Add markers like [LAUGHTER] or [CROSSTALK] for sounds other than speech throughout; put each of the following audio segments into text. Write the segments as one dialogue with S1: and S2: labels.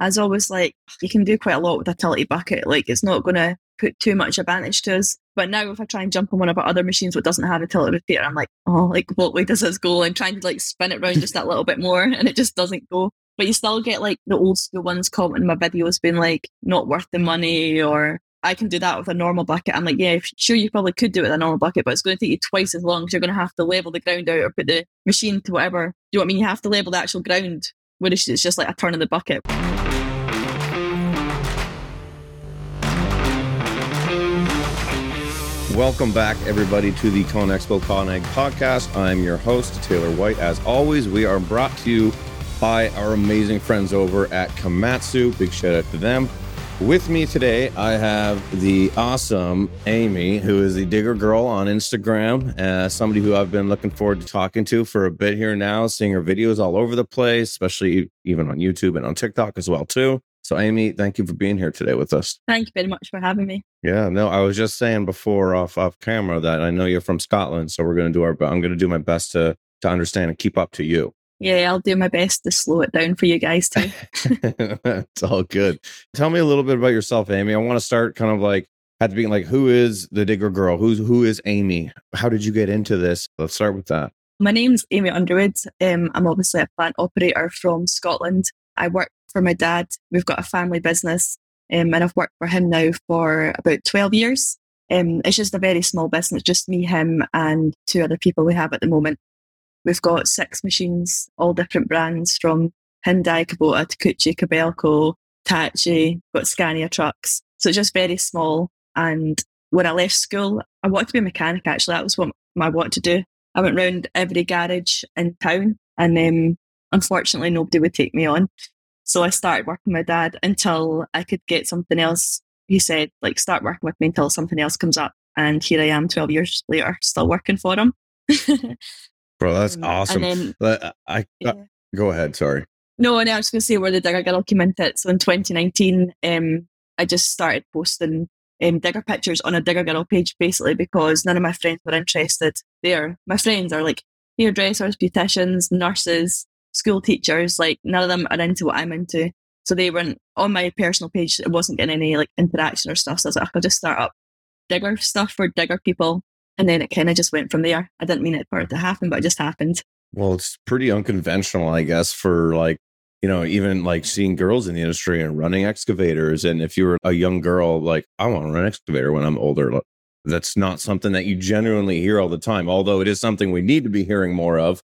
S1: I was always like, you can do quite a lot with a tilty bucket. Like it's not going to put too much advantage to us. But now if I try and jump on one of our other machines that doesn't have a tilty rotator, I'm like, oh, like what way does this go? I'm trying to like spin it around just that little bit more and it just doesn't go. But you still get like the old school ones commenting my videos being like, not worth the money or I can do that with a normal bucket. I'm like, yeah, sure, you probably could do it with a normal bucket, but it's going to take you twice as long because you're going to have to level the ground out or put the machine to whatever. Do you know what I mean? You have to level the actual ground, whereas it's just like a turn of the bucket.
S2: Welcome back, everybody, to the ConExpo ConAg podcast. I'm your host, Taylor White. As always, we are brought to you by our amazing friends over at Komatsu. Big shout out to them. With me today, I have the awesome Amy, who is the Digger Girl on Instagram. Uh, somebody who I've been looking forward to talking to for a bit here now, seeing her videos all over the place, especially even on YouTube and on TikTok as well too. So, Amy, thank you for being here today with us.
S1: Thank you very much for having me.
S2: Yeah, no, I was just saying before off off camera that I know you're from Scotland, so we're going to do our. I'm going to do my best to to understand and keep up to you.
S1: Yeah, I'll do my best to slow it down for you guys too. [LAUGHS]
S2: it's all good. Tell me a little bit about yourself, Amy. I want to start kind of like at the beginning, like who is the Digger Girl? Who's who is Amy? How did you get into this? Let's start with that.
S1: My name's Amy Underwood. Um, I'm obviously a plant operator from Scotland. I work for my dad. We've got a family business, um, and I've worked for him now for about 12 years. Um, it's just a very small business, just me, him, and two other people we have at the moment. We've got six machines, all different brands from Hyundai, Kubota, Takeuchi, Kobelco, Tachi, got Scania trucks. So it's just very small. And when I left school, I wanted to be a mechanic actually. That was what I wanted to do. I went round every garage in town and um, unfortunately nobody would take me on. So I started working with my dad until I could get something else. He said, like, start working with me until something else comes up. And here I am 12 years later, still working for him.
S2: Bro, [LAUGHS] that's um, awesome. Then, I, I uh, yeah. go ahead. Sorry.
S1: No, and I was going to say where the Digger Girl came into it. So in 2019, um, I just started posting um, Digger pictures on a Digger Girl page basically because none of my friends were interested there. My friends are like hairdressers, beauticians, nurses, school teachers, like none of them are into what I'm into. So they weren't on my personal page. It wasn't getting any like interaction or stuff. So I was like, I'll just start up digger stuff for digger people. And then it kind of just went from there. I didn't mean it for it to happen, but it just happened.
S2: Well, it's pretty unconventional, I guess, for like, you know, even like seeing girls in the industry and running excavators. And if you were a young girl, like, I want to run an excavator when I'm older, that's not something that you genuinely hear all the time, although it is something we need to be hearing more of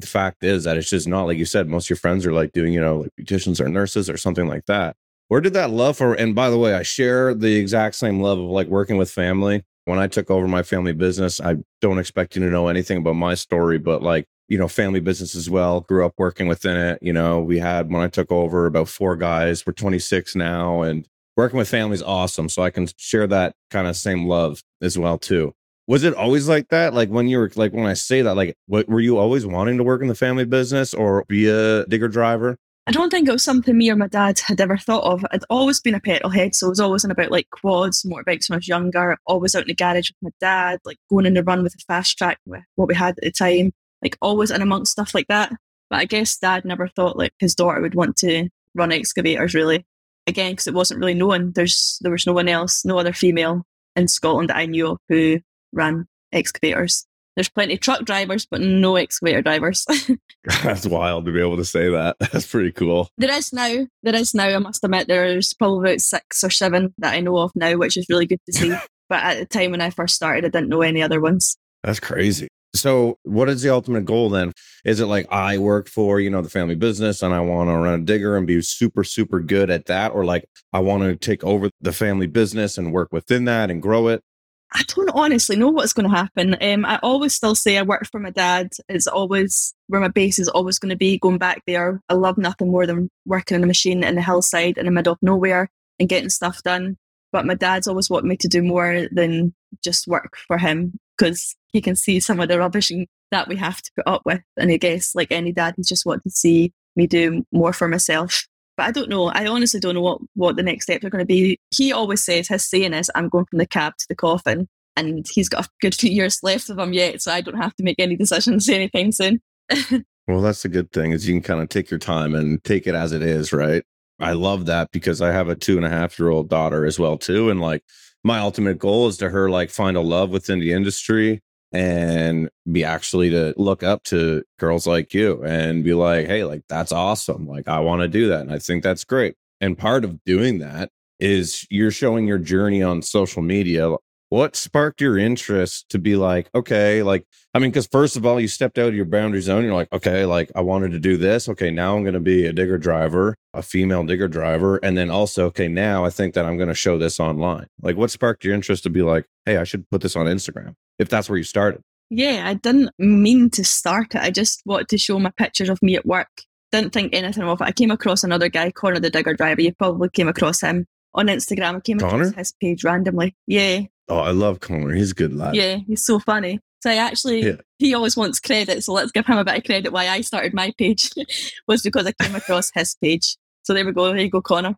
S2: the fact is that it's just not like you said most of your friends are like doing you know like beauticians or nurses or something like that. Where did that love for and by the way i share the exact same love of like working with family. When i took over my family business i don't expect you to know anything about my story but like you know family business as well grew up working within it you know. We had when i took over about four guys. We're 26 now and working with family is awesome so i can share that kind of same love as well too was it always like that? Like when you were like when I say that, like what were you always wanting to work in the family business or be a digger driver?
S1: I don't think it was something me or my dad had ever thought of. I'd always been a petrol head, so it was always in about like quads, motorbikes when I was younger, always out in the garage with my dad, like going in the run with a Fastrac with what we had at the time, like always in amongst stuff like that. But I guess dad never thought like his daughter would want to run excavators really. Again, because it wasn't really known. There's there was no one else, no other female in Scotland that I knew who run excavators. There's plenty of truck drivers, but no excavator drivers. [LAUGHS] [LAUGHS]
S2: That's wild to be able to say that. [LAUGHS] That's pretty cool.
S1: There is now. There is now. I must admit, there's probably about six or seven that I know of now, which is really good to see. but at the time when I first started, I didn't know any other ones.
S2: That's crazy. So, what is the ultimate goal then? Is it like I work for, you know, the family business and I want to run a digger and be super, super good at that? Or like I want to take over the family business and work within that and grow it?
S1: I don't honestly know what's going to happen. Um, I always still say I work for my dad. It's always where my base is always going to be. Going back there, I love nothing more than working on a machine in the hillside in the middle of nowhere and getting stuff done. But my dad's always wanted me to do more than just work for him because he can see some of the rubbish that we have to put up with. And I guess, like any dad, he just wanted to see me do more for myself. But I don't know. I honestly don't know what, what the next steps are going to be. He always says his saying is, I'm going from the cab to the coffin. And he's got a good few years left of him yet. So I don't have to make any decisions [LAUGHS] anytime soon. [LAUGHS]
S2: well, that's the good thing is you can kind of take your time and take it as it is, right? I love that because I have a two and a half year old daughter as well too, and like my ultimate goal is to her like find a love within the industry and be actually to look up to girls like you and be like, hey, like that's awesome. Like I want to do that. And I think that's great. And part of doing that is you're showing your journey on social media what sparked your interest to be like okay like i mean because first of all you stepped out of your boundary zone you're like okay like i wanted to do this okay now i'm going to be a digger driver a female digger driver and then also okay now i think that i'm going to show this online like what sparked your interest to be like hey i should put this on instagram if that's where you started
S1: yeah i didn't mean to start it i just wanted to show my pictures of me at work didn't think anything of it i came across another guy connor the digger driver you probably came across him on Instagram. I came Connor? across his page randomly. Yeah,
S2: Oh, I love Connor. He's a good lad.
S1: Yeah, he's so funny. So I actually, yeah. he always wants credit. So let's give him a bit of credit. Why I started my page [LAUGHS] was because I came across his page. So there we go. There you go, Connor.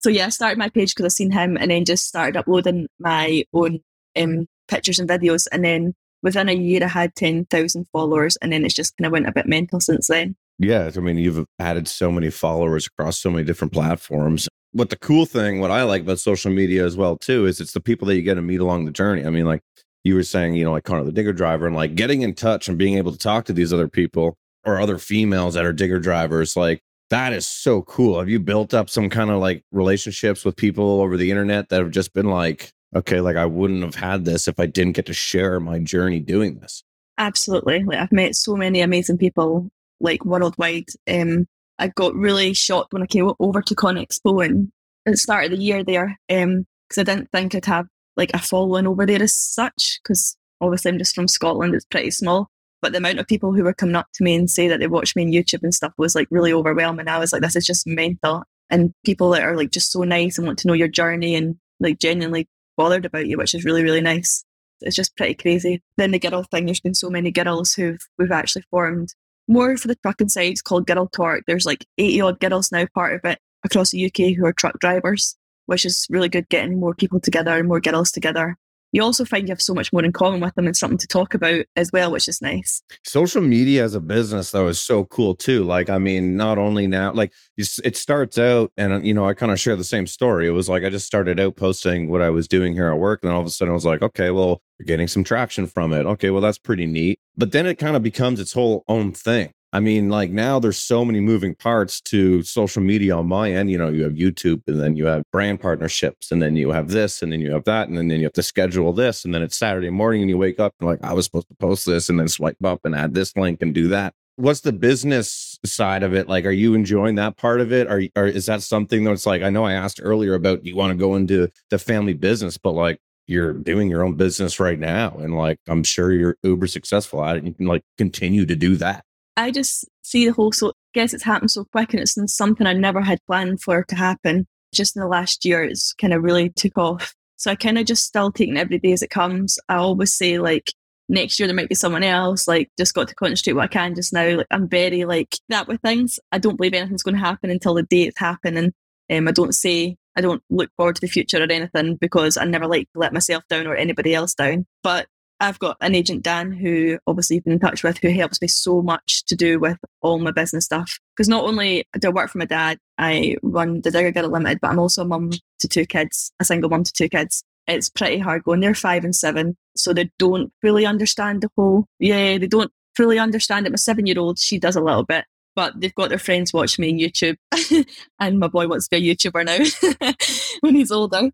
S1: So yeah, I started my page because I seen him and then just started uploading my own um, pictures and videos. And then within a year, I had 10,000 followers. And then it's just kind of went a bit mental since then.
S2: Yeah. I mean, you've added so many followers across so many different platforms what the cool thing, what I like about social media as well too, is it's the people that you get to meet along the journey. I mean, like you were saying, you know, like Connor the digger driver, and like getting in touch and being able to talk to these other people or other females that are digger drivers, like that is so cool. Have you built up some kind of like relationships with people over the internet that have just been like, okay, like I wouldn't have had this if I didn't get to share my journey doing this?
S1: Absolutely. Like I've met so many amazing people like worldwide. Um, I got really shocked when I came over to ConExpo and at the start of the year there, because um, I didn't think I'd have like a following over there as such, because obviously I'm just from Scotland, it's pretty small. But the amount of people who were coming up to me and say that they watched me on YouTube and stuff was like really overwhelming. I was like, this is just mental. And people that are like just so nice and want to know your journey and like genuinely bothered about you, which is really, really nice. It's just pretty crazy. Then the girl thing, there's been so many girls who've we've actually formed more for the trucking side, it's called Girl Torque. There's like 80 odd girls now part of it across the UK who are truck drivers, which is really good getting more people together and more girls together you also find you have so much more in common with them and something to talk about as well, which is nice.
S2: Social media as a business, though, is so cool too. Like, I mean, not only now, like it starts out, and uh, you know, I kind of share the same story. It was like I just started out posting what I was doing here at work, and all of a sudden I was like, okay, well, you're getting some traction from it. Okay, well, that's pretty neat. But then it kind of becomes its whole own thing. I mean, like now there's so many moving parts to social media on my end. You know, you have YouTube and then you have brand partnerships and then you have this and then you have that and then, you have to schedule this. And then it's Saturday morning and you wake up and like, I was supposed to post this and then swipe up and add this link and do that. What's the business side of it? Like, are you enjoying that part of it? Or, or is that something that's like, I know I asked earlier about you want to go into the family business, but like, you're doing your own business right now and like i'm sure you're uber successful at it and you can like continue to do that
S1: I just see the whole so I guess it's happened so quick and it's something I never had planned for to happen. Just in the last year, it's kind of really took off. So I kind of just still taking every day as it comes. I always say like next year there might be someone else. Like just got to concentrate what I can just now. Like I'm very like that with things. I don't believe anything's going to happen until the day it's happening. Um, I don't say I don't look forward to the future or anything because I never like to let myself down or anybody else down. But I've got an agent, Dan, who obviously you've been in touch with, who helps me so much to do with all my business stuff. Because not only do I work for my dad, I run the Digger Girl Limited, but I'm also a mum to two kids, a single mum to two kids. It's pretty hard going. They're five and seven, so they don't fully understand the whole. Yeah, they don't fully understand it. My seven year old, she does a little bit, but they've got their friends watching me on YouTube, [LAUGHS] and my boy wants to be a YouTuber now [LAUGHS] when he's older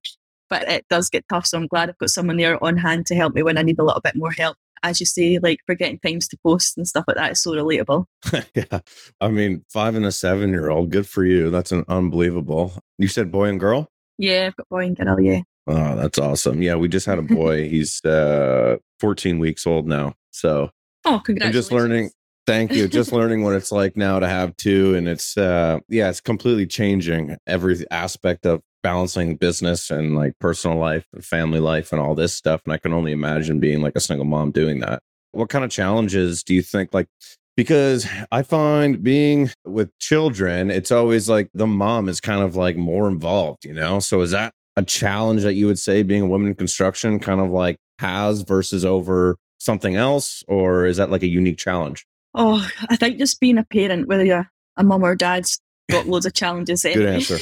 S1: but it does get tough. So I'm glad I've got someone there on hand to help me when I need a little bit more help. As you say, like forgetting times to post and stuff like that is so relatable. [LAUGHS]
S2: yeah. I mean, five and a seven year old, good for you. That's an unbelievable. You said boy and girl?
S1: Yeah, I've got boy and girl, yeah.
S2: Oh, that's awesome. Yeah, we just had a boy. [LAUGHS] He's uh 14 weeks old now. So
S1: Oh, congratulations. I'm
S2: just learning [LAUGHS] thank you just learning what it's like now to have two and it's uh yeah it's completely changing every aspect of balancing business and like personal life and family life and all this stuff. And I can only imagine being like a single mom doing that. What kind of challenges do you think like because I find being with children, it's always like the mom is kind of like more involved, you know? So is that a challenge that you would say being a woman in construction kind of like has versus over something else? Or is that like a unique challenge?
S1: Oh, I think just being a parent, whether you're a mom or dad's got loads of challenges.
S2: Good answer.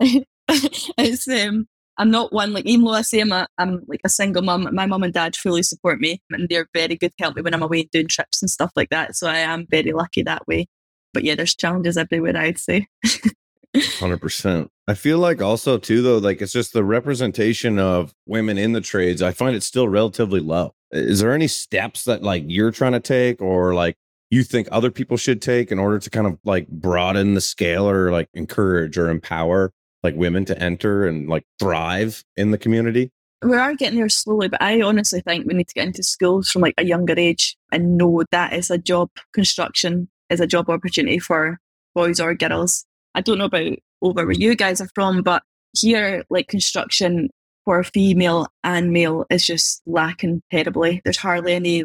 S2: [LAUGHS] [LAUGHS]
S1: it's um, I'm not one like even though I say I'm a, I'm like a single mum. My mum and dad fully support me, and they're very good to help me when I'm away doing trips and stuff like that. So I am very lucky that way. But yeah, there's challenges everywhere. I'd say.
S2: Hundred percent. I feel like also too though, like it's just the representation of women in the trades. I find it still relatively low. Is there any steps that like you're trying to take, or like you think other people should take in order to kind of like broaden the scale, or like encourage or empower like women to enter and like thrive in the community?
S1: We are getting there slowly, but I honestly think we need to get into schools from like a younger age and know that is a job construction is a job opportunity for boys or girls. I don't know about over where you guys are from, but here, like construction for female and male is just lacking terribly. There's hardly any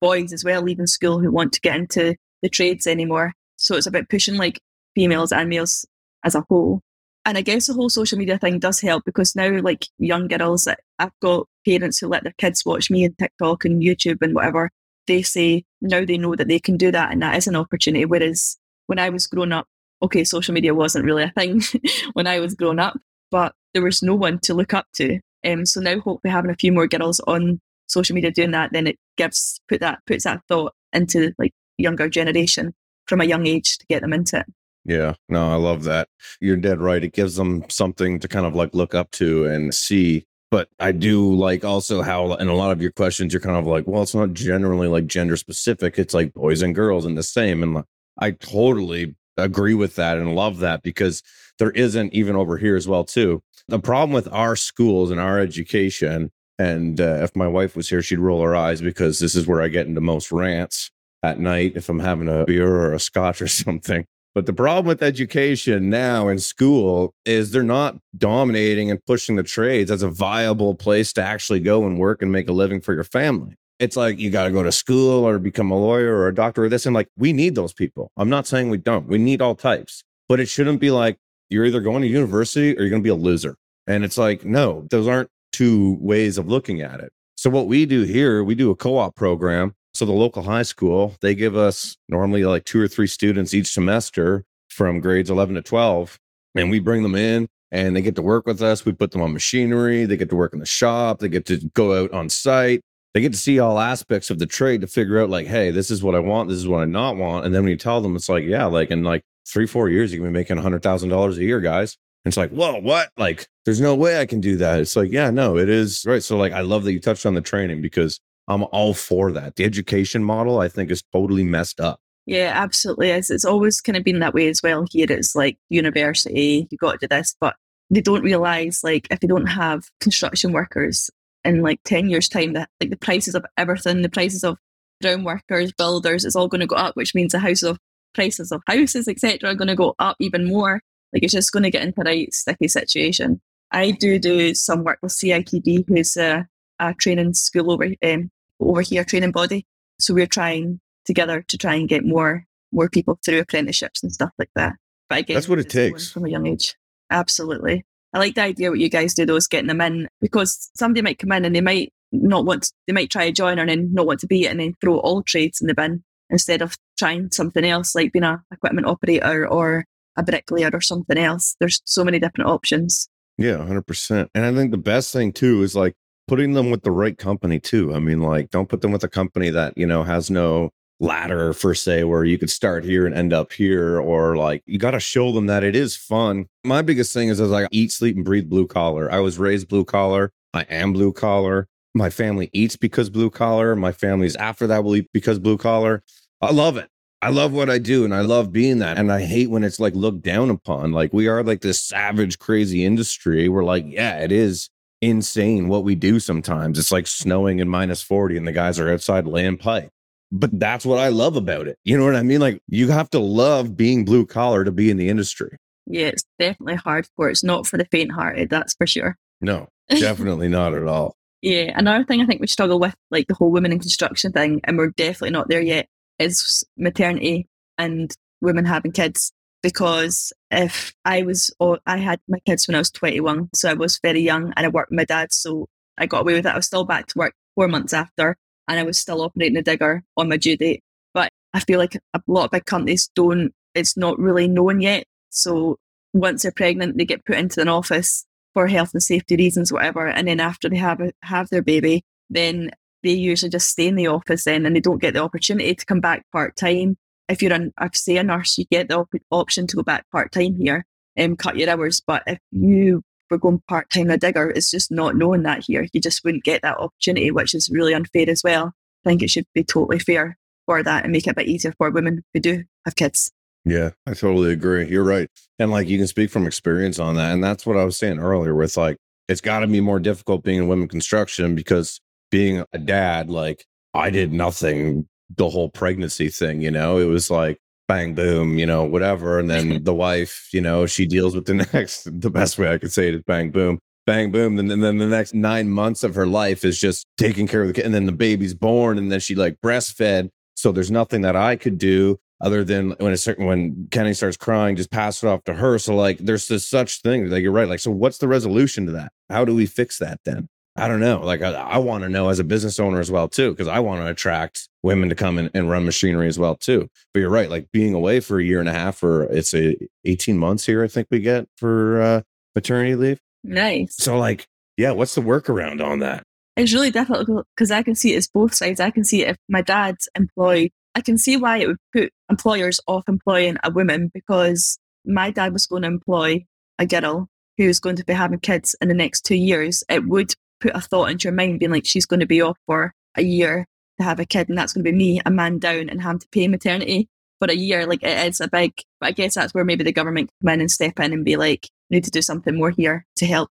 S1: boys as well leaving school who want to get into the trades anymore. So it's about pushing like females and males as a whole and I guess the whole social media thing does help because now, like young girls, I've got parents who let their kids watch me on TikTok and YouTube and whatever. They say now they know that they can do that and that is an opportunity. Whereas when I was growing up, okay, social media wasn't really a thing [LAUGHS] when I was growing up, but there was no one to look up to. Um, so now, hopefully, having a few more girls on social media doing that, then it gives put that puts that thought into like younger generation from a young age to get them into it.
S2: Yeah, no, I love that. You're dead right. It gives them something to kind of like look up to and see. But I do like also how in a lot of your questions, you're kind of like, well, it's not generally like gender specific. It's like boys and girls and the same. And I totally agree with that and love that because there isn't even over here as well too. The problem with our schools and our education, and uh, if my wife was here, she'd roll her eyes because this is where I get into most rants at night if I'm having a beer or a scotch or [LAUGHS] something but the problem with education now in school is they're not dominating and pushing the trades as a viable place to actually go and work and make a living for your family. It's like you got to go to school or become a lawyer or a doctor or this. And like, we need those people. I'm not saying we don't. We need all types, but it shouldn't be like you're either going to university or you're going to be a loser. And it's like, no, those aren't two ways of looking at it. So what we do here, we do a co-op program so the local high school, they give us normally like two or three students each semester from grades 11 to 12, and we bring them in and they get to work with us. We put them on machinery, they get to work in the shop, they get to go out on site. They get to see all aspects of the trade to figure out like, hey, this is what I want, this is what I not want. And then when you tell them, it's like, yeah, like in like three, four years, you can be making hundred thousand dollars a year, guys. And it's like, whoa, what? Like, there's no way I can do that. It's like, yeah, no, it is right. So like I love that you touched on the training because I'm all for that. The education model, I think, is totally messed up.
S1: Yeah, absolutely. It's, it's always kind of been that way as well. Here it's like university, you got to do this, but they don't realize like if they don't have construction workers in like 10 years time that like the prices of everything, the prices of ground workers, builders, it's all going to go up, which means the houses of prices of houses, etc., are going to go up even more. Like it's just going to get into a right sticky situation. I do do some work with CITB, who's a, a training school over um, over here training body. So we're trying together to try and get more more people through apprenticeships and stuff like that.
S2: But again, that's what it takes
S1: from a young age. Absolutely. I like the idea what you guys do though is getting them in because somebody might come in and they might not want to, they might try a joiner and then not want to be it and then throw all trades in the bin instead of trying something else like being a equipment operator or a bricklayer or something else. There's so many different options.
S2: Yeah, 100%. And I think the best thing too is like putting them with the right company too. I mean, like, don't put them with a company that, you know, has no ladder for say where you could start here and end up here or like you got to show them that it is fun. My biggest thing is as i eat sleep and breathe blue collar. I was raised blue collar. I am blue collar. My family eats because blue collar. My family's after that will eat because blue collar. I love it. I love what i do and i love being that and i hate when it's like looked down upon. Like we are like this savage crazy industry we're like yeah it is insane what we do sometimes. It's like snowing in minus 40 and the guys are outside laying pipe. But that's what I love about it. You know what I mean? Like you have to love being blue collar to be in the industry.
S1: Yeah, it's definitely hardcore. It's not for the faint hearted, that's for sure.
S2: No, [LAUGHS] definitely not at all.
S1: Yeah. Another thing I think we struggle with, like the whole women in construction thing, and we're definitely not there yet, is maternity and women having kids because if I was, oh, I had my kids when I was 21, so I was very young and I worked with my dad, so I got away with it. I was still back to work four months after and I was still operating the digger on my due date. But I feel like a lot of big companies don't, it's not really known yet. So once they're pregnant, they get put into an office for health and safety reasons, whatever. And then after they have have their baby, then they usually just stay in the office then, and they don't get the opportunity to come back part time. If you're an, say a nurse, you get the op- option to go back part time here and um, cut your hours. But if you were going part time a digger, it's just not knowing that here. You just wouldn't get that opportunity, which is really unfair as well. I think it should be totally fair for that and make it a bit easier for women who do have kids.
S2: Yeah, I totally agree. You're right. And like you can speak from experience on that. And that's what I was saying earlier with like, it's got to be more difficult being in women construction because being a dad, like I did nothing the whole pregnancy thing, you know, it was like bang, boom, you know, whatever. And then the wife, you know, she deals with the [LAUGHS] next, the best way I could say it is bang, boom, bang, boom. And then, then the next nine months of her life is just taking care of the kid. And then the baby's born and then she like breastfed. So there's nothing that I could do other than when a certain when Kenny starts crying, just pass it off to her. So like there's this such thing. Like you're right. Like, so what's the resolution to that? How do we fix that then? I don't know. Like I, I want to know as a business owner as well too, because I want to attract women to come in and run machinery as well too. But you're right. Like being away for a year and a half, or it's a 18 months here. I think we get for uh, maternity leave.
S1: Nice.
S2: So like, yeah, what's the workaround on that?
S1: It's really difficult because I can see it as both sides. I can see if my dad's employed I can see why it would put employers off employing a woman because my dad was going to employ a girl who was going to be having kids in the next two years. It would put a thought into your mind being like, she's going to be off for a year to have a kid, and that's going to be me, a man down, and having to pay maternity for a year. Like, it is a big, but I guess that's where maybe the government come in and step in and be like, need to do something more here to help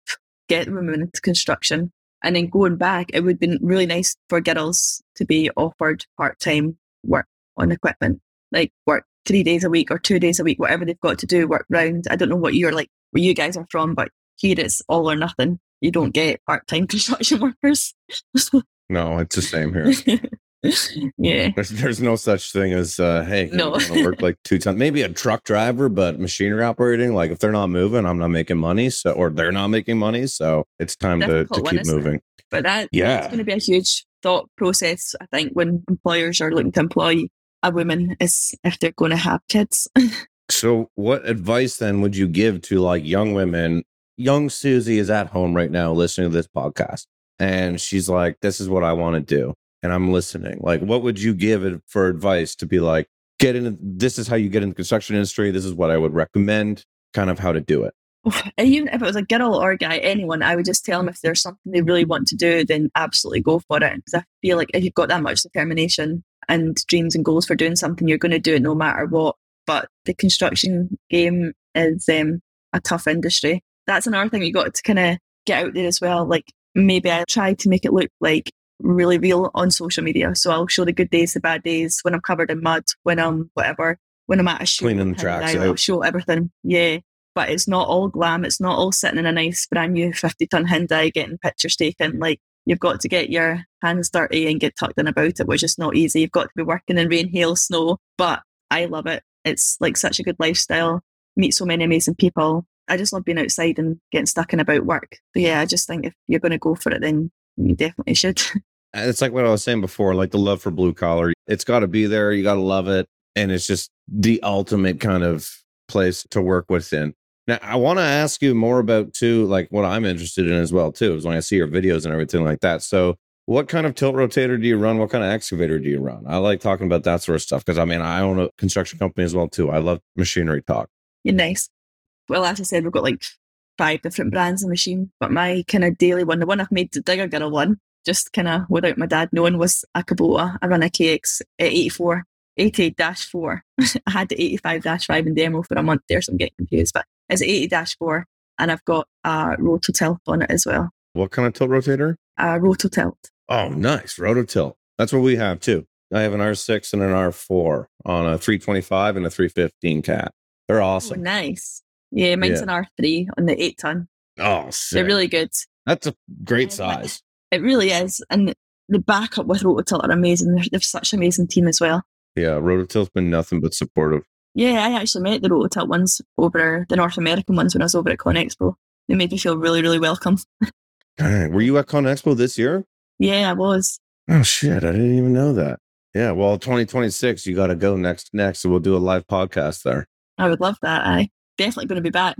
S1: get women into construction. And then going back, it would be really nice for girls to be offered part time work on equipment, like work three days a week or two days a week, whatever they've got to do, work round. I don't know what you're like, where you guys are from, but here it's all or nothing. You don't get part time [LAUGHS] construction workers.
S2: no, it's the same here. [LAUGHS]
S1: yeah.
S2: There's, there's no such thing as, uh, hey, no. work like two times. Maybe a truck driver, but machinery operating, like if they're not moving, I'm not making money. So, or they're not making money. So it's time to, to keep moving.
S1: It? But that, yeah, it's going to be a huge thought process, I think, when employers are looking to employ a woman is if they're going to have kids. [LAUGHS]
S2: so, what advice then would you give to like young women? Young Susie is at home right now listening to this podcast, and she's like, "This is what I want to do," and I'm listening. Like, what would you give it for advice to be like, get in? This is how you get in the construction industry. This is what I would recommend. Kind of how to do it.
S1: Even if it was a girl or a guy, anyone, I would just tell them if there's something they really want to do, then absolutely go for it. Because I feel like if you've got that much determination, and dreams and goals for doing something, you're going to do it no matter what. But the construction game is um, a tough industry. That's another thing you got to kind of get out there as well. Like maybe I try to make it look like really real on social media. So I'll show the good days, the bad days, when I'm covered in mud, when I'm whatever, when I'm at a show.
S2: Cleaning the tracks
S1: I'll show everything. Yeah. But it's not all glam. It's not all sitting in a nice brand new 50 ton Hyundai getting pictures taken. Like you've got to get your hands dirty and get tucked in about it, which is not easy. You've got to be working in rain, hail, snow, but I love it. It's like such a good lifestyle. Meet so many amazing people. I just love being outside and getting stuck in about work. But yeah, I just think if you're going to go for it, then you definitely should. [LAUGHS]
S2: Uh, it's like what I was saying before, like the love for blue collar. It's got to be there. You got to love it. And it's just the ultimate kind of place to work within. Now, I want to ask you more about too, like what I'm interested in as well too, is when I see your videos and everything like that. So, what kind of tilt rotator do you run? What kind of excavator do you run? I like talking about that sort of stuff because I mean, I own a construction company as well too. I love machinery talk.
S1: You're nice. Well, as I said, we've got like five different brands of machine, but my kind of daily one, the one I've made the Digger Girl one, just kind of without my dad knowing, was a Kubota. I run a KX 84 88 4. [LAUGHS] I had the 85 5 in demo for a month there, so I'm getting confused. But it's 80 4 and I've got a rototilt on it as well.
S2: What kind of tilt rotator?
S1: A rototilt.
S2: Oh, nice. Rototilt. That's what we have too. I have an R6 and an R4 on a 325 and a 315 cat. They're oh, awesome.
S1: Oh, nice. Yeah, mine's yeah. an R3 on the 8 ton.
S2: Oh, sick.
S1: They're really good.
S2: That's a great size.
S1: It really is. And the backup with Rototilt are amazing. They're, they're such an amazing team as well.
S2: Yeah, Rototilt's been nothing but supportive.
S1: Yeah, I actually met the Rototilt ones over the North American ones when I was over at ConExpo. They made me feel really, really welcome.
S2: Were you at ConExpo this year?
S1: Yeah, I was.
S2: Oh shit, I didn't even know that. Yeah, well, 2026, you got to go next. Next, so we'll do a live podcast there.
S1: I would love that. I definitely going to be back.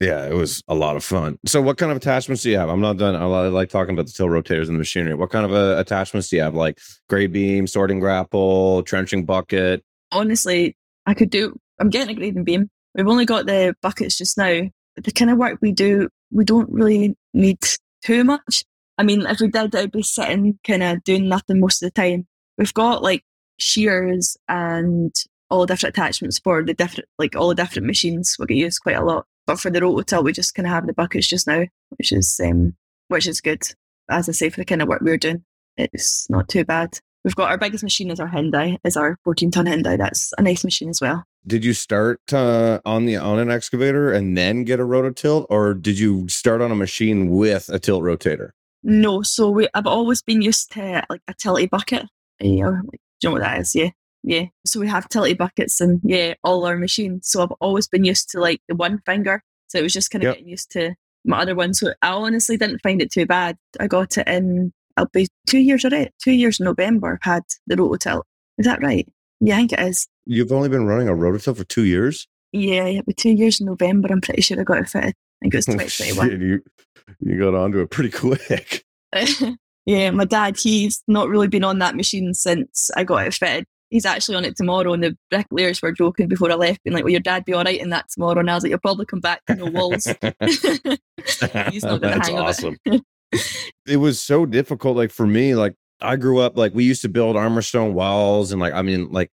S2: Yeah, it was a lot of fun. So, what kind of attachments do you have? I'm not done. I like talking about the tilt rotators and the machinery. What kind of uh, attachments do you have? Like grade beam, sorting grapple, trenching bucket?
S1: Honestly, I could do. I'm getting a grading beam. We've only got the buckets just now. The kind of work we do, we don't really need too much. I mean, if we did, I'd be sitting kind of doing nothing most of the time. We've got like shears and all the different attachments for the different, like all the different machines. We get used quite a lot. But for the rototilt, we just kind of have the buckets just now, which is um, which is good. As I say, for the kind of work we're doing, it's not too bad. We've got our biggest machine is our Hyundai, is our 14 ton Hyundai. That's a nice machine as well.
S2: Did you start uh, on the on an excavator and then get a rototilt, or did you start on a machine with a tilt rotator?
S1: No, so we, I've always been used to like a tilty bucket. Yeah, do you know what that is? Yeah, yeah. So we have tilty buckets and yeah, all our machines. So I've always been used to like the one finger. So it was just kind of yep. getting used to my other one. So I honestly didn't find it too bad. I got it in, I'll be two years already, two years in November, I've had the rototilt. Is that right? Yeah, I think it is.
S2: You've only been running a rototilt for two years?
S1: Yeah, yeah, with two years in November, I'm pretty sure I got it fitted. I think it was 2021. [LAUGHS]
S2: Oh, you, you got onto it pretty [LAUGHS] quick. [LAUGHS]
S1: yeah, my dad, he's not really been on that machine since I got it fitted he's actually on it tomorrow. And the bricklayers were joking before I left, being like, "Will your dad be all right in that tomorrow?" And I was like, "You'll probably come back to no walls." [LAUGHS] [LAUGHS] he's not going to hang awesome. it. [LAUGHS]
S2: it was so difficult, like for me, like I grew up like we used to build armor stone walls, and like I mean, like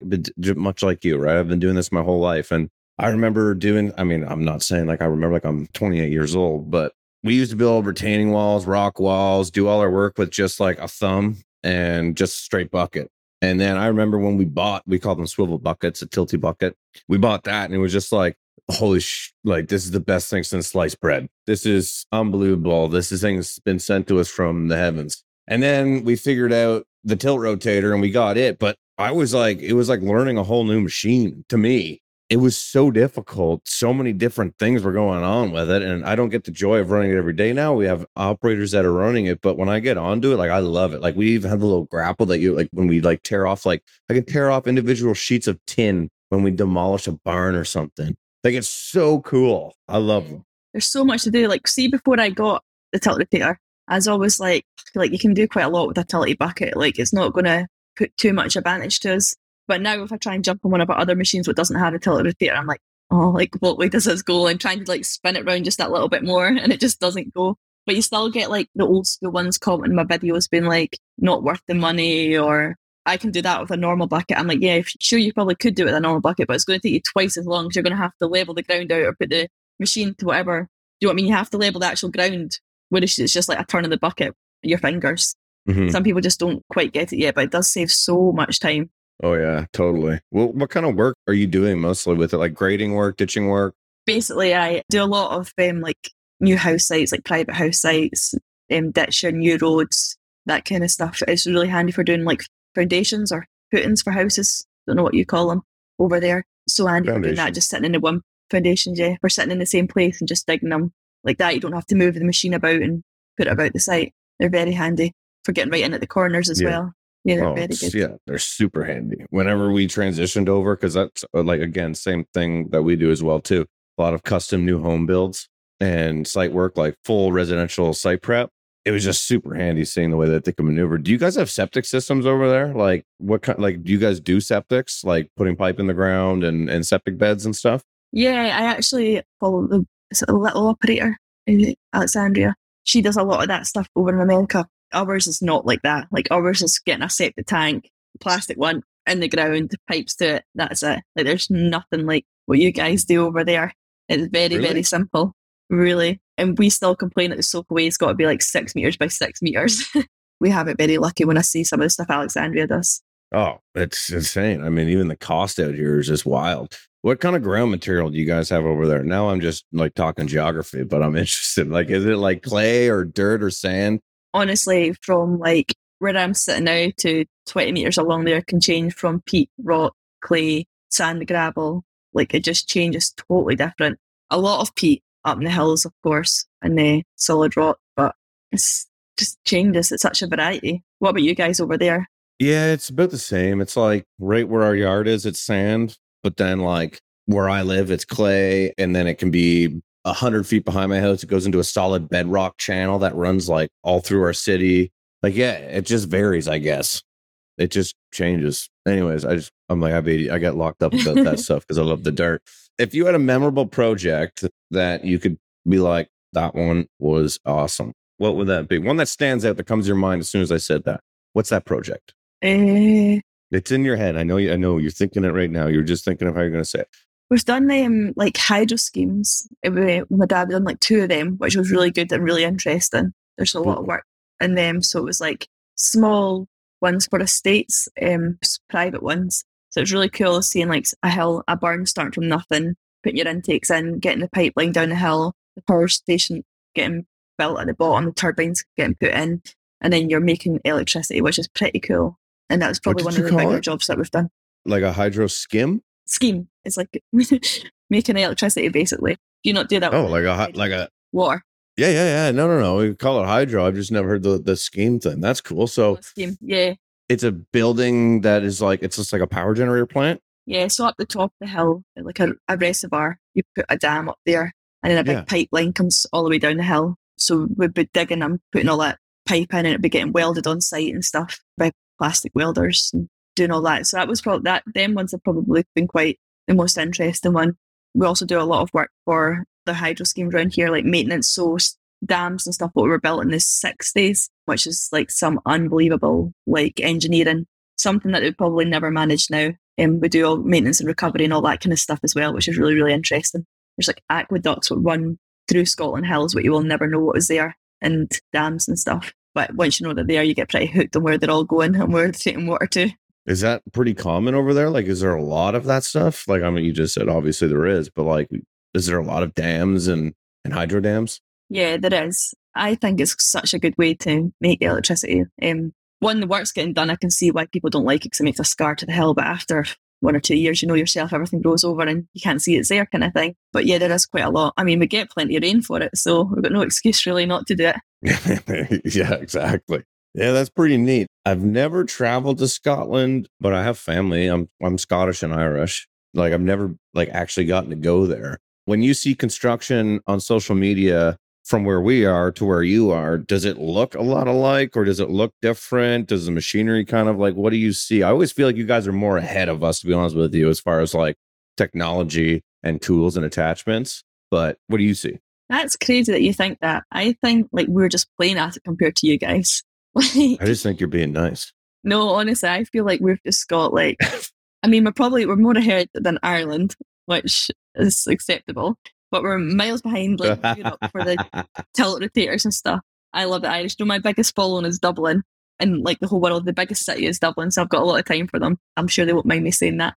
S2: much like you, right? I've been doing this my whole life, and I remember doing. I mean, I'm not saying like I remember like I'm 28 years old, but we used to build retaining walls, rock walls, do all our work with just like a thumb and just straight bucket. And then I remember when we bought, we called them swivel buckets, a tilty bucket. We bought that and it was just like, holy sh, like this is the best thing since sliced bread. This is unbelievable. This is thing's been sent to us from the heavens. And then we figured out the tilt rotator and we got it. But I was like, it was like learning a whole new machine to me it was so difficult. So many different things were going on with it. And I don't get the joy of running it every day now. We have operators that are running it. But when I get onto it, like I love it. Like we even have the little grapple that you like when we like tear off, like I can tear off individual sheets of tin when we demolish a barn or something. Like it's so cool. I love them.
S1: There's so much to do. Like, see, before I got the tilt rotator, I was always like, like you can do quite a lot with a tilty bucket. Like it's not to put too much advantage to us. But now if I try and jump on one of our other machines that doesn't have a tilt rotator, I'm like, oh, like what way does this go? I'm trying to like spin it around just that little bit more and it just doesn't go. But you still get like the old school ones commenting my videos being like, not worth the money or I can do that with a normal bucket. I'm like, yeah, sure, you probably could do it with a normal bucket, but it's going to take you twice as long because you're going to have to level the ground out or put the machine to whatever. Do you know what I mean? You have to level the actual ground, whereas it's just like a turn of the bucket, your fingers. Mm-hmm. Some people just don't quite get it yet, but it does save so much time.
S2: Oh yeah, totally. Well, what kind of work are you doing mostly with it? Like grading work, ditching work?
S1: Basically, I do a lot of um, like new house sites, like private house sites, um, ditching new roads, that kind of stuff. It's really handy for doing like foundations or footings for houses. Don't know what you call them over there. So handy for doing that, just sitting in the one foundations. Yeah, we're sitting in the same place and just digging them like that. You don't have to move the machine about and put it about the site. They're very handy for getting right in at the corners as yeah. well. Yeah, they're oh, very good.
S2: Yeah, they're super handy. Whenever we transitioned over, because that's uh, like again, same thing that we do as well too. A lot of custom new home builds and site work, like full residential site prep. It was just super handy seeing the way that they can maneuver. Do you guys have septic systems over there? Like what kind? Like do you guys do septics, like putting pipe in the ground and and septic beds and stuff?
S1: Yeah, I actually follow the little operator in Alexandria. She does a lot of that stuff over in America. Ours is not like that. Like ours is getting a septic tank, plastic one in the ground, pipes to it. That's it. Like there's nothing like what you guys do over there. It's very, really? very simple. Really. And we still complain that the soakaway's got to be like six meters by six meters. [LAUGHS] we have it very lucky when I see some of the stuff Alexandria does.
S2: Oh, it's insane. I mean, even the cost out here is just wild. What kind of ground material do you guys have over there? Now I'm just like talking geography, but I'm [LAUGHS] interested. Like, is it like clay or dirt or sand?
S1: Honestly, from like where I'm sitting now to 20 meters along there can change from peat, rock, clay, sand, gravel. Like it just changes totally different. A lot of peat up in the hills, of course, and the solid rock, but it's just changes. It's such a variety. What about you guys over there?
S2: Yeah, it's about the same. It's like right where our yard is, it's sand, but then like where I live, it's clay, and then it can be a hundred feet behind my house. It goes into a solid bedrock channel that runs like all through our city. Like, yeah, it just varies, I guess. It just changes. Anyways, I just I'm like I've I got locked up about that [LAUGHS] stuff because I love the dirt. If you had a memorable project that you could be like, that one was awesome. What would that be? One that stands out that comes to your mind as soon as I said that. What's that project?
S1: Uh,
S2: It's in your head. I know. You, I know. You're thinking it right now. You're just thinking of how you're going to say it.
S1: We've done um, like hydro schemes. Uh, we- My dad done like two of them, which was really good and really interesting. There's a lot of work in them. So it was like small ones for estates, um, private ones. So it's really cool seeing like a hill, a barn start from nothing, putting your intakes in, getting the pipeline down the hill, the power station getting built at the bottom, the turbines getting put in, and then you're making electricity, which is pretty cool. And that's probably one of the bigger
S2: it?
S1: jobs that we've done.
S2: Like a hydro skim.
S1: Scheme is like [LAUGHS] making electricity basically. Do you not do that?
S2: Oh, like a like a
S1: water
S2: yeah yeah yeah. No no no. We call it hydro. I've just never heard the the scheme thing. That's cool. So
S1: scheme? Yeah,
S2: it's a building that is like it's just like a power generator plant.
S1: yeah. So up the top of the hill, like a, a reservoir, you put a dam up there, and then a big
S2: Yeah.
S1: pipeline comes all the way down the hill. So we'd be digging and putting all that pipe in, and it'd be getting welded on site and stuff by plastic welders and doing all that. So that was probably that. Them ones have probably been quite the most interesting one. We also do a lot of work for the hydro schemes around here, like maintenance, so dams and stuff that were built in the sixties, which is like some unbelievable like engineering, something that we'd probably never manage now. And we do all maintenance and recovery and all that kind of stuff as well, which is really really interesting. There's like aqueducts that run through Scotland Hills, but you will never know what was there, and dams and stuff. But once you know that they are, you get pretty hooked on where they're all going and where [LAUGHS] they're taking water to.
S2: Is that pretty common over there? Like, is there a lot of that stuff? Like, I mean, you just said obviously there is, but like, is there a lot of dams and and hydro dams?
S1: Yeah, there is. I think it's such a good way to make electricity. Um, when the work's getting done, I can see why people don't like it because it makes a scar to the hill. But after one or two years, you know yourself, everything grows over and you can't see it's there, kind of thing. But yeah, there is quite a lot. I mean, we get plenty of rain for it, so we've got no excuse really not to do it. [LAUGHS]
S2: yeah, exactly. Yeah, that's pretty neat. I've never traveled to Scotland, but I have family. I'm I'm Scottish and Irish. Like I've never like actually gotten to go there. When you see construction on social media from where we are to where you are, does it look a lot alike or does it look different? Does the machinery kind of like what do you see? I always feel like you guys are more ahead of us to be honest with you as far as like technology and tools and attachments. But what do you see?
S1: That's crazy that you think that. I think like we're just playing at it compared to you guys. [LAUGHS]
S2: I just think you're being nice.
S1: No, honestly, I feel like we've just got like, [LAUGHS] I mean, we're probably we're more ahead than Ireland, which is acceptable, but we're miles behind like Europe for the [LAUGHS] tilt rotators and stuff. I love the Irish. No, my biggest following is Dublin, and like the whole world, the biggest city is Dublin. So I've got a lot of time for them. I'm sure they won't mind me saying that.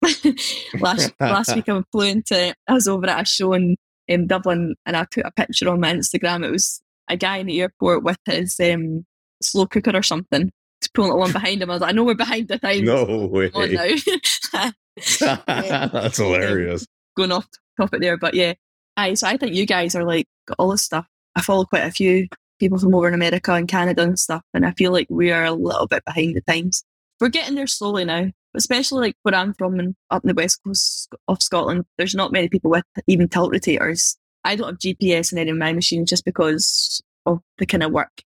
S1: last last week I flew into, I was over at a show in, in Dublin, and I put a picture on my Instagram. It was a guy in the airport with his um, slow cooker or something. He's pulling it along behind him. I was like, I know we're behind the time.
S2: no way.
S1: Now. [LAUGHS] [LAUGHS]
S2: That's hilarious.
S1: Going off topic there, but yeah. I so I think you guys are like got all this stuff. I follow quite a few people from over in America and Canada and stuff, and I feel like we are a little bit behind the times. We're getting there slowly now, especially like where I'm from and up in the west coast of Scotland. There's not many people with even tilt rotators. I don't have GPS in any of my machines just because of the kind of work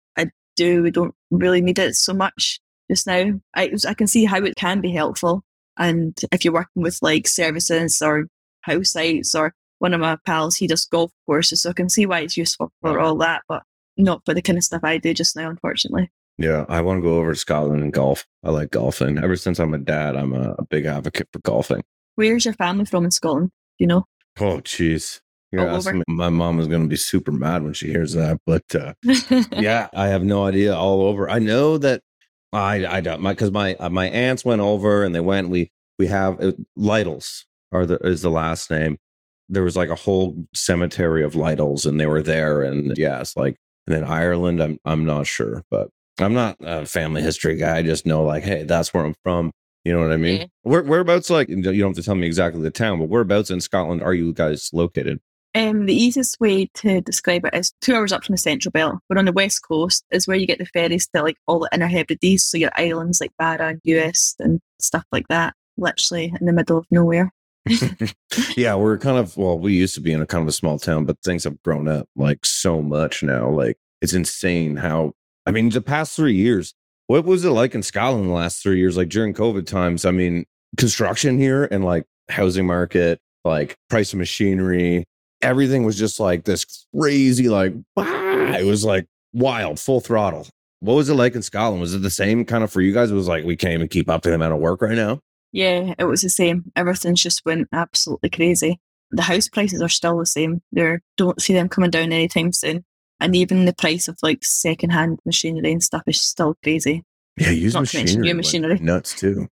S1: do. We don't really need it so much just now. I I can see how it can be helpful, and if you're working with like services or house sites or one of my pals, he does golf courses, so I can see why it's useful for all that, but not for the kind of stuff I do just now, unfortunately.
S2: Yeah, I want to go over to Scotland and golf. I like golfing. Ever since I'm a dad, I'm a, a big advocate for golfing.
S1: Where's your family from in Scotland? You know?
S2: Oh, jeez. You're me- My mom is going to be super mad when she hears that. But uh, [LAUGHS] yeah, I have no idea. All over. I know that I I don't my because my uh, my aunts went over and they went. We we have uh, Lytles are the is the last name. There was like a whole cemetery of Lytles, and they were there. And yeah, it's like and then Ireland. I'm I'm not sure, but I'm not a family history guy. I just know like, hey, that's where I'm from. You know what I mean? Where whereabouts? Like you don't have to tell me exactly the town, but whereabouts in Scotland are you guys located?
S1: Um, the easiest way to describe it is two hours up from the central belt. We're on the west coast, is where you get the ferries to like all the inner Hebrides, so your islands like Barra and Uist and stuff like that. Literally in the middle of nowhere. [LAUGHS]
S2: yeah, we're kind of well, we used to be in a kind of a small town, but things have grown up like so much now. Like it's insane how I mean, the past three years, what was it like in Scotland the last three years? Like during COVID times, I mean, construction here and like housing market, like price of machinery, everything was just like this crazy, like it was like wild, full throttle. What was it like in Scotland? Was it the same kind of for you guys? It was like we can't even keep up to the amount of work right now.
S1: Yeah, it was the same. Everything's just went absolutely crazy. The house prices are still the same. There don't see them coming down anytime soon. And even the price of like secondhand machinery and stuff is still crazy.
S2: Yeah, used machinery, new machinery. Nuts too.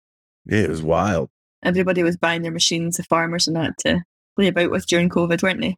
S2: Yeah, it was wild.
S1: Everybody was buying their machines, the farmers and that to play about with during COVID, weren't they?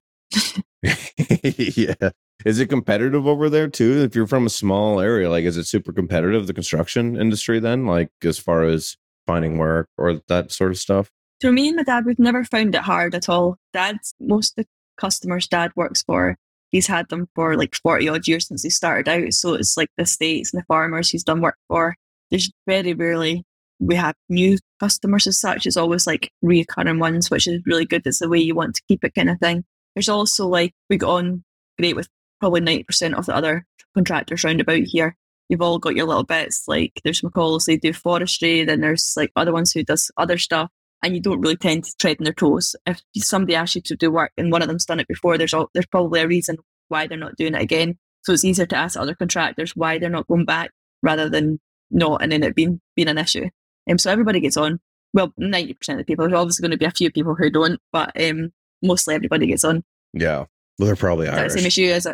S1: [LAUGHS] [LAUGHS]
S2: yeah. Is it competitive over there too? If you're from a small area, like is it super competitive, the construction industry then? Like as far as finding work or that sort of stuff?
S1: For me and my dad, we've never found it hard at all. Dad's most of the customers dad works for, he's had them for like 40 odd years since he started out. So it's like the states and the farmers he's done work for. There's very rarely we have new customers as such. It's always like recurring ones, which is really good. It's the way you want to keep it kind of thing. There's also like we got on great with probably 90% of the other contractors round about here. You've all got your little bits. Like there's McCullochs, they do forestry. Then there's like other ones who does other stuff. And you don't really tend to tread on their toes. If somebody asks you to do work and one of them's done it before, there's all, there's probably a reason why they're not doing it again. So it's easier to ask other contractors why they're not going back rather than not, and then it being being an issue. Um, so everybody gets on. Well, ninety percent of the people. There's obviously going to be a few people who don't, but um, mostly everybody gets on.
S2: Yeah, well, they're probably Irish.
S1: Same issue as is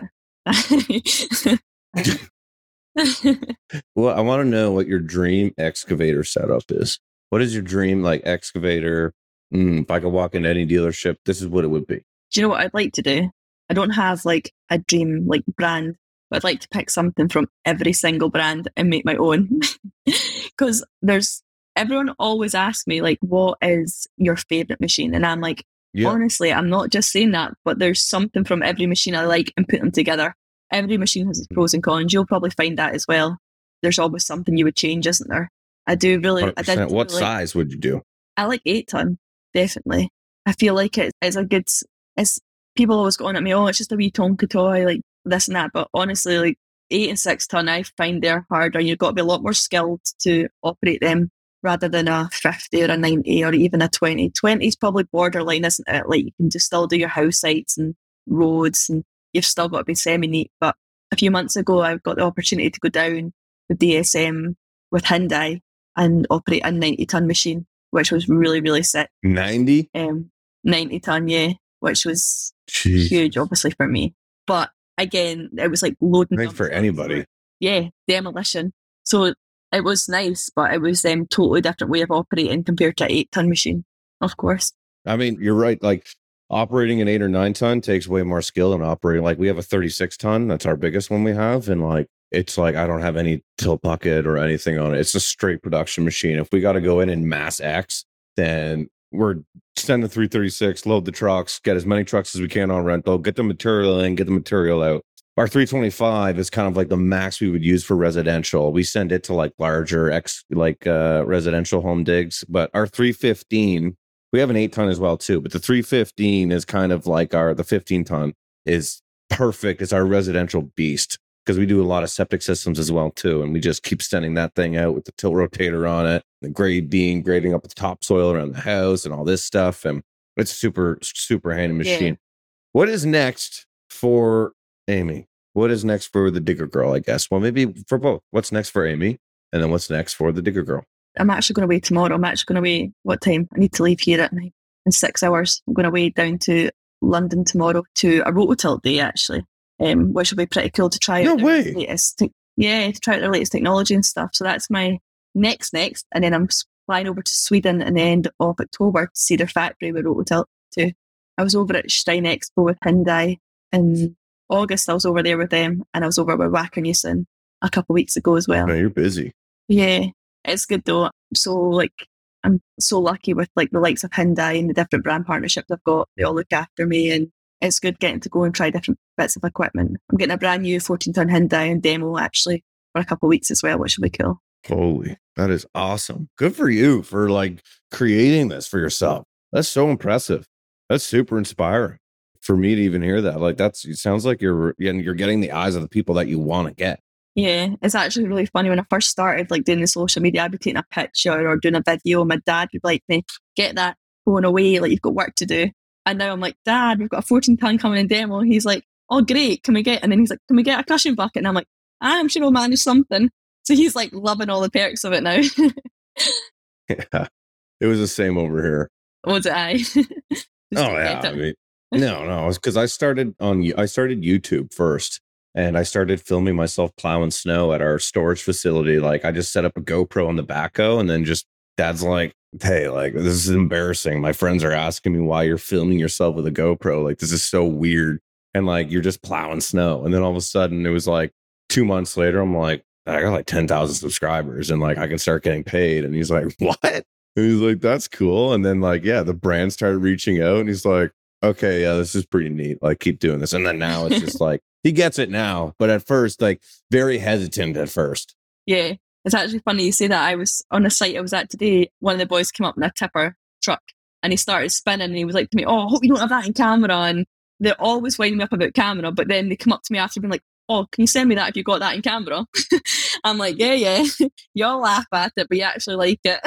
S1: [LAUGHS] it?
S2: well, I want to know what your dream excavator setup is. What is your dream like excavator? Mm, if I could walk into any dealership, this is what it would be.
S1: Do you know what I'd like to do? I don't have like a dream like brand, but I'd like to pick something from every single brand and make my own. [LAUGHS] Because there's everyone always asks me like, what is your favorite machine? And I'm like, yeah. honestly, I'm not just saying that, but there's something from every machine I like and put them together. Every machine has its mm-hmm. pros and cons. You'll probably find that as well. There's always something you would change, isn't there? I do really. I
S2: did what really, size would you do?
S1: I like eight ton, definitely. I feel like it, it's a good. It's people always going at me, oh, it's just a wee Tonka toy, like this and that. But honestly, like eight and six ton, I find they're harder. You've got to be a lot more skilled to operate them rather than a 50 or a 90 or even a 20. 20 is probably borderline, isn't it? Like you can just still do your house sites and roads and you've still got to be semi neat. But a few months ago, I got the opportunity to go down with DSM with Hyundai and operate a 90 ton machine, which was really, really sick.
S2: 90?
S1: Um, 90 ton, yeah, which was Jeez. huge, obviously, for me. But again, it was like loading.
S2: Nice for anybody.
S1: Yeah, demolition. So it was nice, but it was um totally different way of operating compared to an eight ton machine, of course.
S2: I mean, you're right. Like operating an eight or nine ton takes way more skill than operating. Like we have a 36 ton. That's our biggest one we have. And like, it's like, I don't have any tilt bucket or anything on it. It's a straight production machine. If we got to go in and mass X, then we're send the 336, load the trucks, get as many trucks as we can on rental, get the material in, get the material out. Our 325 is kind of like the max we would use for residential. We send it to like larger ex like uh residential home digs, but our 315, we have an 8 ton as well too, but the 315 is kind of like our the 15 ton is perfect. It's our residential beast because we do a lot of septic systems as well too, and we just keep sending that thing out with the tilt rotator on it, the grade being grading up the topsoil around the house and all this stuff, and it's super super handy machine. Yeah. What is next for Amy? What is next for the digger girl? I guess. Well, maybe for both. What's next for Amy, and then what's next for the digger girl?
S1: I'm actually going away tomorrow. I'm actually going away. What time? I need to leave here at night in six hours. I'm going away down to London tomorrow to a Rototilt day actually um, which will be pretty cool to try
S2: no
S1: out.
S2: way.
S1: Latest te- yeah, to try out their latest technology and stuff. So that's my next next, and then I'm flying over to Sweden in the end of October to see their factory with Rototilt too. I was over at Steinexpo with Hyundai in August. I was over there with them, and I was over with Wacker Neuson a couple of weeks ago as well.
S2: No, you're busy.
S1: Yeah, it's good though. So like, I'm so lucky with like the likes of Hyundai and the different brand partnerships I've got. They all look after me, and it's good getting to go and try different bits of equipment. I'm getting a brand new 14 ton Hyundai and demo actually for a couple of weeks as well, which will be cool.
S2: Holy, that is awesome. Good for you for like creating this for yourself. That's so impressive. That's super inspiring for me to even hear that. Like that's it sounds like you're you're getting the eyes of the people that you want to get.
S1: Yeah, it's actually really funny. When I first started like doing the social media, I'd be taking a picture or doing a video. My dad would be like me, get that going away, like you've got work to do. And now I'm like, Dad, we've got a 14 ton coming in demo. He's like, Oh great, can we get and then he's like, Can we get a cushion bucket? And I'm like, ah, I'm sure we'll manage something. So he's like loving all the perks of it now. [LAUGHS]
S2: yeah. It was the same over here. [LAUGHS]
S1: Was it I? [LAUGHS]
S2: oh yeah. I mean, no, no, because I started on I started YouTube first and I started filming myself plowing snow at our storage facility. Like I just set up a GoPro on the backhoe and then just dad's like, Hey, like this is embarrassing. My friends are asking me why you're filming yourself with a GoPro. Like this is so weird. And like you're just plowing snow. And then all of a sudden it was like two months later, I'm like, I got like 10,000 subscribers and like I can start getting paid. And he's like, What? And he's like, That's cool. And then like, yeah, the brand started reaching out and he's like, Okay, yeah, this is pretty neat. Like, keep doing this. And then now it's just like [LAUGHS] he gets it now, but at first, like very hesitant at first.
S1: Yeah. It's actually funny you say that. I was on a site I was at today. One of the boys came up in a tipper truck and he started spinning and he was like to me, Oh, I hope you don't have that in camera. And they're always winding me up about camera, but then they come up to me after being like, oh, can you send me that if you got that in camera? [LAUGHS] I'm like, yeah, yeah. [LAUGHS] Y'all laugh at it, but you actually like it.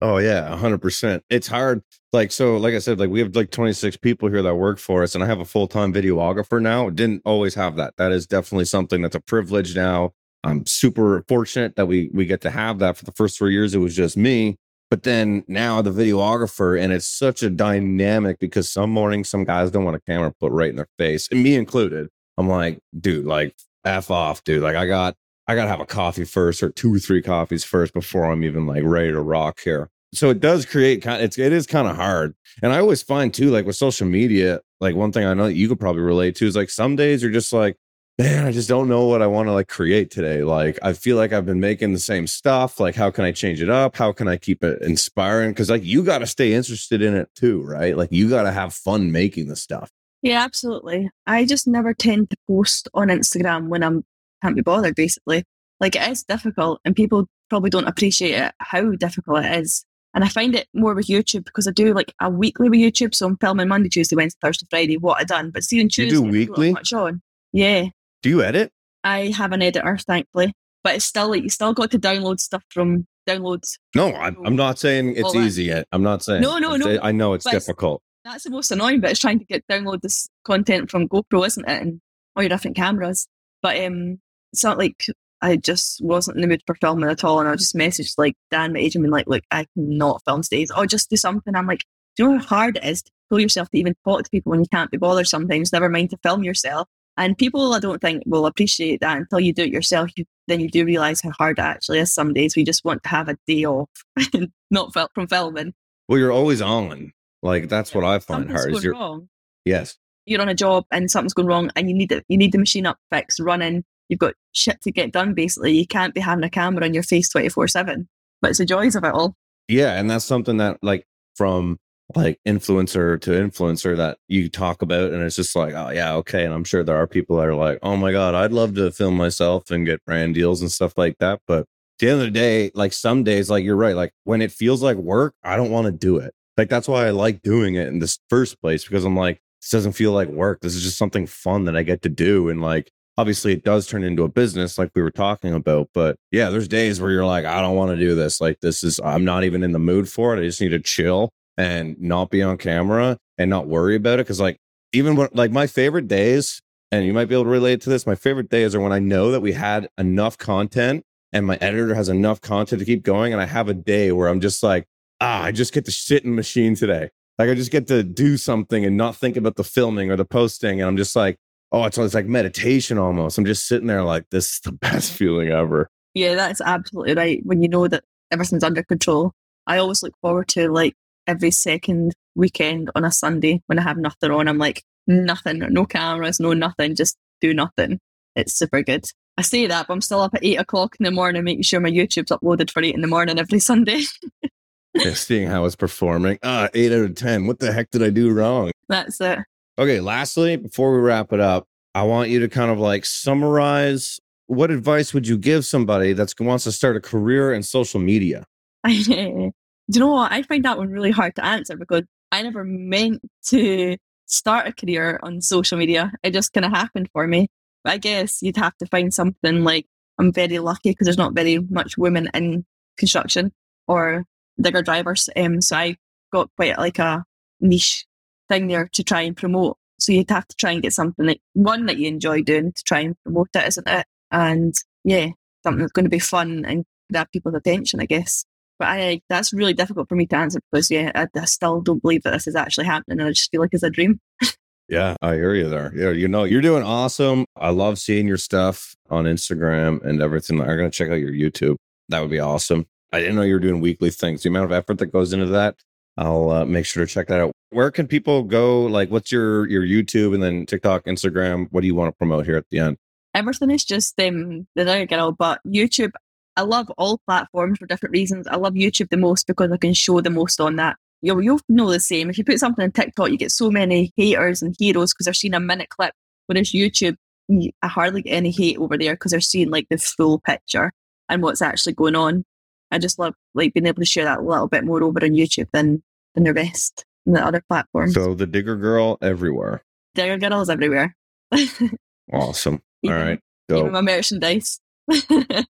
S2: Oh yeah, hundred percent. It's hard. Like so, like I said, like we have like 26 people here that work for us, and I have a full time videographer now. Didn't always have that. That is definitely something that's a privilege now. I'm super fortunate that we we get to have that. For the first three years, it was just me. But then now the videographer, and it's such a dynamic because some mornings some guys don't want a camera put right in their face, and me included. I'm like, dude, like f off, dude. Like I got I gotta have a coffee first or two or three coffees first before I'm even like ready to rock here. So it does create kind. It's it is kind of hard, and I always find too, like with social media, like one thing I know that you could probably relate to is like some days you're just like, man, I just don't know what I want to like create today. Like I feel like I've been making the same stuff. Like how can I change it up? How can I keep it inspiring? Because like you got to stay interested in it too, right? Like you got to have fun making the stuff.
S1: Yeah, absolutely. I just never tend to post on Instagram when I'm can't be bothered. Basically, like it is difficult, and people probably don't appreciate it how difficult it is. And I find it more with YouTube because I do like a weekly with YouTube, so I'm filming Monday, Tuesday, Wednesday, Thursday, Friday. What I done, but see on Tuesday,
S2: you do weekly.
S1: Much on, yeah.
S2: Do you edit?
S1: I have an editor, thankfully, but it's still like you still got to download stuff from downloads.
S2: No, I'm, I'm not saying it's easy yet. I'm not saying.
S1: No, no, no.
S2: I know it's difficult.
S1: That's the most annoying bit is trying to get download this content from GoPro, isn't it? And all your different cameras. But um it's not like I just wasn't in the mood for filming at all. And I just messaged like Dan, my agent, and like, look, I cannot film today. Or just do something. I'm like, do you know how hard it is to pull yourself to even talk to people when you can't be bothered sometimes, never mind to film yourself. And people, I don't think, will appreciate that until you do it yourself. You, then you do realize how hard it actually is. Some days we just want to have a day off, [LAUGHS] and not felt from filming.
S2: Well, you're always on. Like that's what I find hard. Is you're,
S1: wrong.
S2: Yes.
S1: You're on a job and something's going wrong, and you need it. You need the machine up fixed, running. You've got shit to get done. Basically, you can't be having a camera on your face twenty four seven. But it's the joys of it all.
S2: Yeah, and that's something that like from like influencer to influencer that you talk about and it's just like oh yeah okay and i'm sure there are people that are like oh my god i'd love to film myself and get brand deals and stuff like that but the end of the day like some days like you're right like when it feels like work i don't want to do it like that's why I like doing it in this first place because I'm like, this doesn't feel like work. This is just something fun that I get to do. And like, obviously, it does turn into a business like we were talking about. But yeah, there's days where you're like, I don't want to do this. Like, this is, I'm not even in the mood for it. I just need to chill and not be on camera and not worry about it. Cause like, even like, my favorite days, and you might be able to relate to this, my favorite days are when I know that we had enough content and my editor has enough content to keep going. And I have a day where I'm just like, ah, I just get to sit in the machine today. Like I just get to do something and not think about the filming or the posting. And I'm just like, oh, it's, it's like meditation almost. I'm just sitting there like, this is the [LAUGHS] best feeling ever.
S1: Yeah, that's absolutely right. When you know that everything's under control. I always look forward to like every second weekend on a Sunday when I have nothing on. I'm like, nothing, no cameras, no nothing, just do nothing. It's super good. I say that, but I'm still up at eight o'clock in the morning making sure my YouTube's uploaded for eight in the morning every [LAUGHS] Sunday.
S2: yeah, seeing how it's performing. Ah, eight out of 10. What the heck did I do wrong?
S1: That's it.
S2: Okay, lastly, before we wrap it up, I want you to kind of like summarize what advice would you give somebody that wants to start a career in social media? [LAUGHS]
S1: do you know what? I find that one really hard to answer because I never meant to start a career on social media. It just kind of happened for me. But I guess you'd have to find something like I'm very lucky because there's not very much women in construction or digger drivers. Um, so I got quite like a niche thing there to try and promote. So you'd have to try and get something like one that you enjoy doing to try and promote it, isn't it? And yeah, something that's going to be fun and grab people's attention, I guess. But I that's really difficult for me to answer because yeah, I, I still don't believe that this is actually happening, and I just feel like it's a dream.
S2: Yeah, I hear you there. Yeah, you know, you're doing awesome. I love seeing your stuff on Instagram and everything. I'm to check out your YouTube. That would be awesome. I didn't know you were doing weekly things. The amount of effort that goes into that, I'll uh, make sure to check that out. Where can people go? Like, what's your your YouTube and then TikTok, Instagram? What do you want to promote here at the end?
S1: Everything is just um the Girl, but YouTube. I love all platforms for different reasons. I love YouTube the most because I can show the most on that you'll, you'll know the same. If you put something on TikTok, you get so many haters and heroes because they're seeing a minute clip. Whereas YouTube, I hardly get any hate over there because they're seeing like the full picture and what's actually going on. I just love like being able to share that a little bit more over on YouTube than than the rest and the other platforms.
S2: So the digger girl everywhere.
S1: Digger girls everywhere. [LAUGHS]
S2: awesome. All right. So,
S1: even my merchandise. [LAUGHS]
S2: even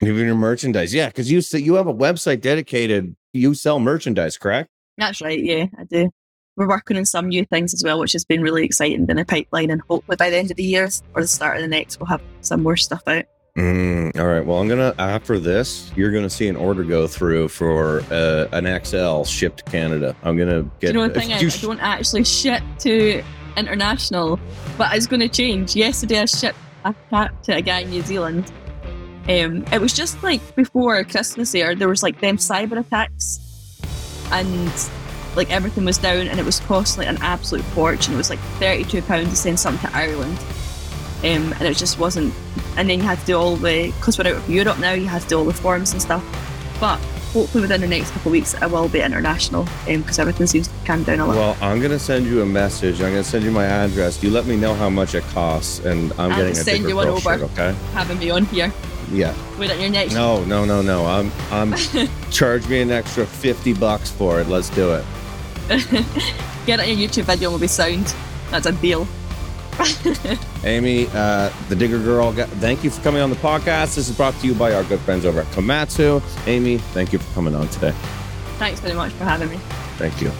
S2: your merchandise, yeah, because you you have a website dedicated you sell merchandise, correct?
S1: That's right. Yeah, I do. We're working on some new things as well, which has been really exciting in a pipeline. And hopefully by the end of the year or the start of the next, we'll have some more stuff out.
S2: Mm, all right. Well, I'm gonna after this, you're gonna see an order go through for uh, an XL shipped to Canada. I'm gonna get.
S1: Do you know the thing is, I don't actually ship to international, but it's to change. Yesterday, I shipped a cap to a guy in New Zealand, um, it was just like before Christmas there, there was like them cyber attacks and like everything was down and it was costing like an absolute fortune. It was like £32 to send something to Ireland. Um, and it just wasn't. And then you had to do all the, because we're out of Europe now, you had to do all the forms and stuff. But hopefully within the next couple of weeks, I will be international because um, everything seems to calm down a lot.
S2: Well, I'm going to send you a message. I'm going to send you my address. You let me know how much it costs, and I'm I'll getting a send you one over. Shirt, okay?
S1: Having me on here.
S2: Yeah.
S1: Wait on your next.
S2: No, no, no, no. I'm I'm [LAUGHS] charge me an extra fifty bucks for it. Let's do it. [LAUGHS]
S1: Get it on your YouTube video will be sound. That's a deal. [LAUGHS]
S2: Amy, uh, the Digger Girl, thank you for coming on the podcast. This is brought to you by our good friends over at Komatsu. Amy, thank you for coming on today.
S1: Thanks very much for having me.
S2: Thank you.